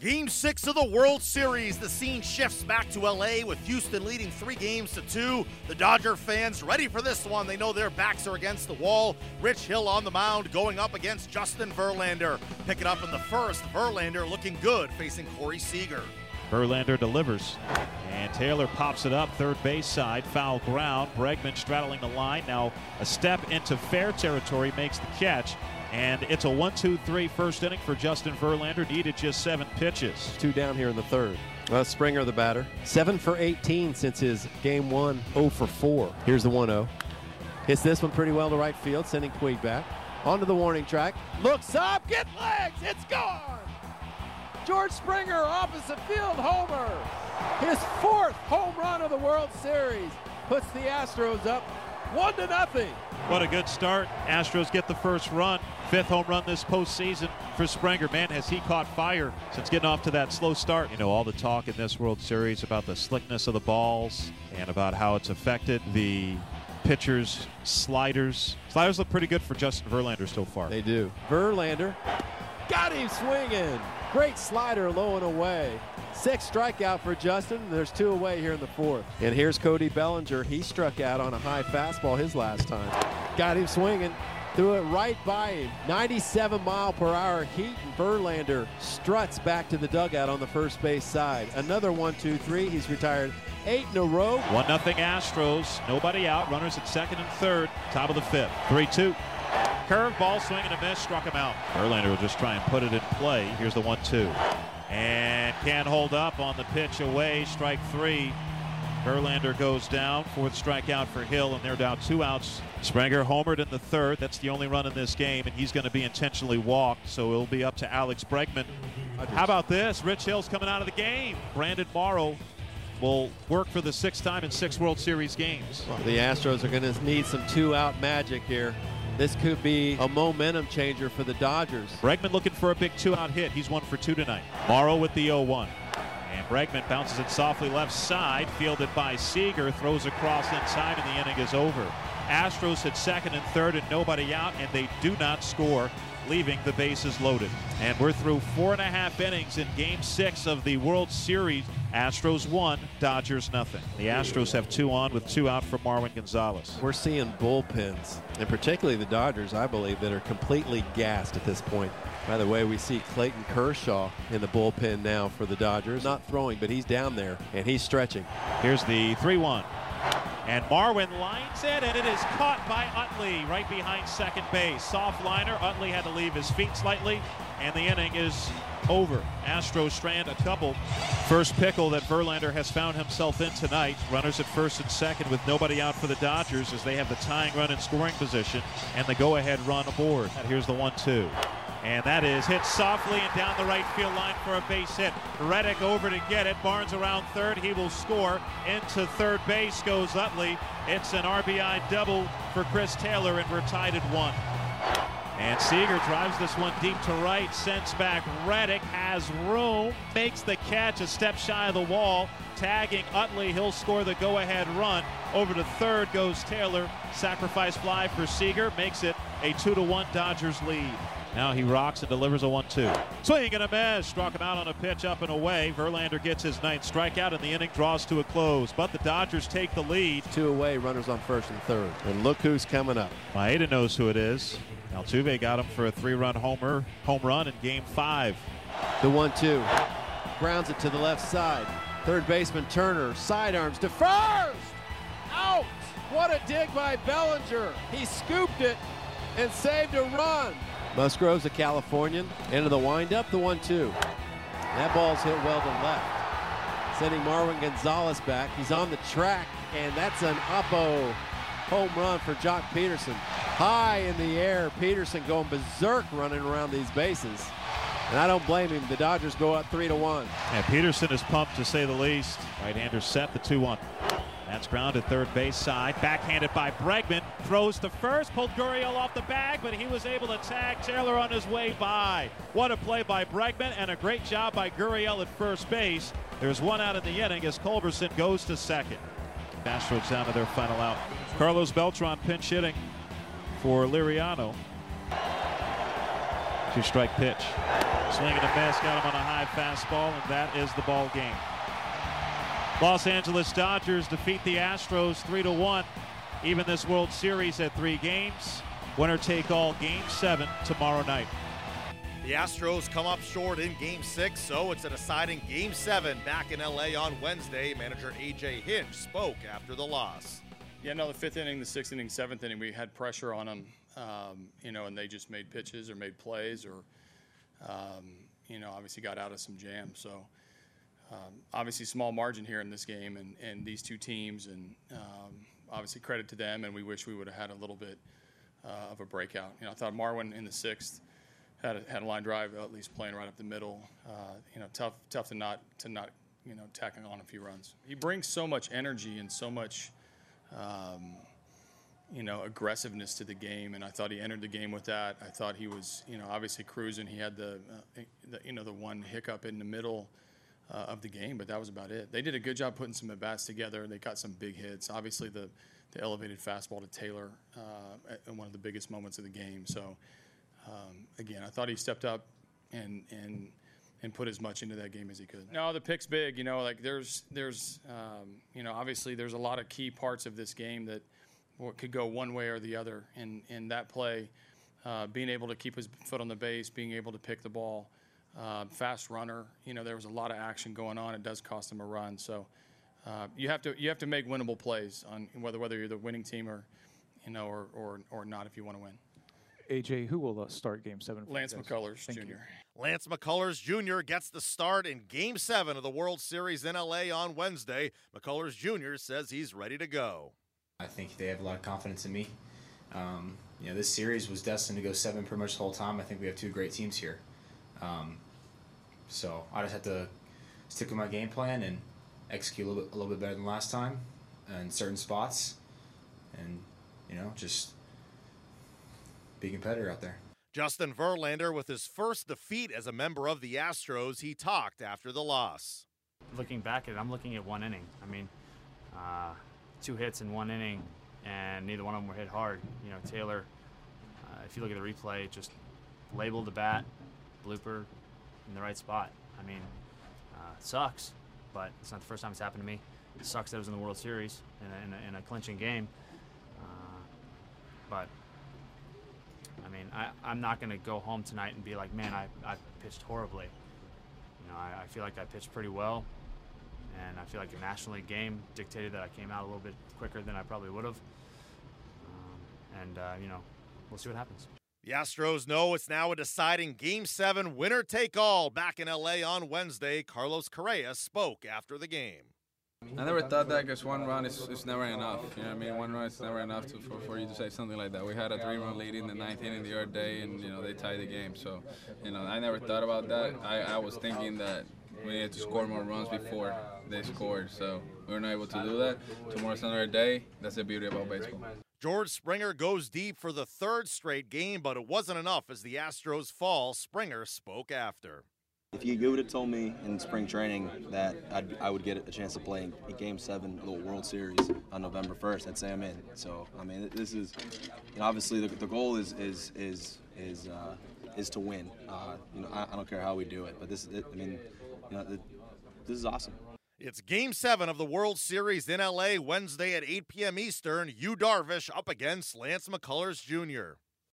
Game six of the World Series. The scene shifts back to LA with Houston leading three games to two. The Dodger fans ready for this one. They know their backs are against the wall. Rich Hill on the mound going up against Justin Verlander. Pick it up in the first. Verlander looking good facing Corey Seager. Verlander delivers. And Taylor pops it up, third base side, foul ground. Bregman straddling the line. Now a step into fair territory makes the catch. And it's a 1 2 3 first inning for Justin Verlander. Needed just seven pitches. Two down here in the third. Uh, Springer, the batter. Seven for 18 since his game one, 0 for 4. Here's the 1 0. Hits this one pretty well to right field, sending Puig back. Onto the warning track. Looks up, get legs, it's gone! George Springer, opposite field homer. His fourth home run of the World Series puts the Astros up one to nothing. What a good start. Astros get the first run. Fifth home run this postseason for Springer. Man, has he caught fire since getting off to that slow start. You know, all the talk in this World Series about the slickness of the balls and about how it's affected the pitchers' sliders. Sliders look pretty good for Justin Verlander so far. They do. Verlander got him swinging. Great slider low and away. Six strikeout for Justin. There's two away here in the fourth. And here's Cody Bellinger. He struck out on a high fastball his last time. Got him swinging. Threw it right by him. 97 mile per hour heat, and Verlander struts back to the dugout on the first base side. Another one, two, three. He's retired eight in a row. One nothing Astros. Nobody out. Runners at second and third. Top of the fifth. Three two. Curve ball swing and a miss. Struck him out. Verlander will just try and put it in play. Here's the one two. And can't hold up on the pitch away. Strike three. Verlander goes down. Fourth strikeout for Hill, and they're down two outs. Springer homered in the third. That's the only run in this game, and he's going to be intentionally walked, so it'll be up to Alex Bregman. How about this? Rich Hill's coming out of the game. Brandon Morrow will work for the sixth time in six World Series games. Well, the Astros are going to need some two-out magic here. This could be a momentum changer for the Dodgers. Bregman looking for a big two-out hit. He's one for two tonight. Morrow with the 0-1. And Bregman bounces it softly left side, fielded by Seager, throws across inside, and the inning is over. Astros at second and third and nobody out, and they do not score, leaving the bases loaded. And we're through four and a half innings in game six of the World Series. Astros one, Dodgers nothing. The Astros have two on with two out for Marwin Gonzalez. We're seeing bullpens, and particularly the Dodgers, I believe, that are completely gassed at this point. By the way, we see Clayton Kershaw in the bullpen now for the Dodgers. Not throwing, but he's down there, and he's stretching. Here's the 3 1. And Marwin lines it, and it is caught by Utley right behind second base. Soft liner. Utley had to leave his feet slightly, and the inning is over. Astros strand a couple. First pickle that Verlander has found himself in tonight. Runners at first and second with nobody out for the Dodgers as they have the tying run in scoring position and the go ahead run aboard. Here's the 1 2. And that is hit softly and down the right field line for a base hit. Reddick over to get it. Barnes around third. He will score. Into third base goes Utley. It's an RBI double for Chris Taylor, and we're tied at one. And Seager drives this one deep to right, sends back Reddick, has room, makes the catch a step shy of the wall, tagging Utley. He'll score the go-ahead run. Over to third goes Taylor. Sacrifice fly for Seager, makes it a 2 to 1 Dodgers lead. Now he rocks and delivers a 1-2. Swing and a miss. Struck him out on a pitch up and away. Verlander gets his ninth strikeout and the inning draws to a close. But the Dodgers take the lead. Two away, runners on first and third. And look who's coming up. Maeda knows who it is. Altuve got him for a three-run homer, home run in Game Five. The one-two, grounds it to the left side. Third baseman Turner sidearms to first. Out! What a dig by Bellinger. He scooped it and saved a run. Musgrove's a Californian. Into the windup, the one-two. That ball's hit well to left. Sending Marwin Gonzalez back. He's on the track, and that's an Oppo home run for Joc Pederson. High in the air, Pederson going berserk running around these bases. And I don't blame him. The Dodgers go up three to one. And Pederson is pumped to say the least. Right-hander set the 2-1. That's ground grounded third base side. Backhanded by Bregman. Throws to first. Pulled Gurriel off the bag, but he was able to tag Taylor on his way by. What a play by Bregman and a great job by Gurriel at first base. There's one out in the inning as Culberson goes to second. Astros down to their final out. Carlos Beltran pinch hitting for Liriano. Two strike pitch. Swing and a miss, got him on a high fastball, and that is the ball game. Los Angeles Dodgers defeat the Astros 3 to 1. Even this World Series at three games. Winner take all game seven tomorrow night. The Astros come up short in game six, so it's a deciding game seven back in LA on Wednesday. Manager AJ Hinch spoke after the loss. Yeah, no, the fifth inning, the sixth inning, seventh inning, we had pressure on them, um, you know, and they just made pitches or made plays or, um, you know, obviously got out of some jams. So, um, obviously, small margin here in this game and, and these two teams, and um, obviously credit to them. And we wish we would have had a little bit uh, of a breakout. You know, I thought Marwin in the sixth had a, had a line drive, at least playing right up the middle. Uh, you know, tough tough to not to not you know tacking on a few runs. He brings so much energy and so much. Um, you know, aggressiveness to the game, and I thought he entered the game with that. I thought he was, you know, obviously cruising. He had the, uh, the you know, the one hiccup in the middle uh, of the game, but that was about it. They did a good job putting some at bats together. They got some big hits. Obviously, the the elevated fastball to Taylor uh, at one of the biggest moments of the game. So, um, again, I thought he stepped up and and and put as much into that game as he could. No, the pick's big. You know, like there's there's um, you know obviously there's a lot of key parts of this game that could go one way or the other. In in that play, uh, being able to keep his foot on the base, being able to pick the ball, uh, fast runner. You know, there was a lot of action going on. It does cost him a run. So. Uh, you have to you have to make winnable plays on whether whether you're the winning team or you know or or, or not if you want to win. AJ, who will uh, start Game Seven? Lance McCullers Jr. You. Lance McCullers Jr. gets the start in Game Seven of the World Series in LA on Wednesday. McCullers Jr. says he's ready to go. I think they have a lot of confidence in me. Um, you know, this series was destined to go seven pretty much the whole time. I think we have two great teams here. Um, so I just have to stick with my game plan and execute a little bit, a little bit better than last time in certain spots, and you know just be a competitor out there. Justin Verlander with his first defeat as a member of the Astros, he talked after the loss. Looking back at it, I'm looking at one inning. I mean, uh, two hits in one inning, and neither one of them were hit hard. You know, Taylor, uh, if you look at the replay, just labeled the bat, blooper, in the right spot. I mean, uh, sucks but it's not the first time it's happened to me. It sucks that it was in the World Series in a, in a, in a clinching game. Uh, but I mean, I, am not going to go home tonight and be like, man, I, I pitched horribly. You know, I, I, feel like I pitched pretty well, and I feel like the National League game dictated that I came out a little bit quicker than I probably would have. Um, and uh, you know, we'll see what happens. The Astros know it's now a deciding Game 7 winner take all back in LA on Wednesday. Carlos Correa spoke after the game. I never thought that because one run is, is never enough. You know what I mean? One run is never enough to, for, for you to say something like that. We had a three-run lead in the ninth inning the other day, and you know they tied the game. So, you know, I never thought about that. I, I was thinking that we needed to score more runs before they scored. So we were not able to do that. Tomorrow's another day. That's the beauty about baseball. George Springer goes deep for the third straight game, but it wasn't enough as the Astros fall. Springer spoke after. If you would have told me in spring training that I'd, I would get a chance to play in Game Seven of the World Series on November 1st, I'd say I'm in. So I mean, this is you know, obviously the, the goal is is is is uh, is to win. Uh, you know, I, I, don't care how we do it, but this it, I mean, you know, it, this is awesome. It's Game 7 of the World Series in LA Wednesday at 8 p.m. Eastern. Yu Darvish up against Lance McCullers Jr.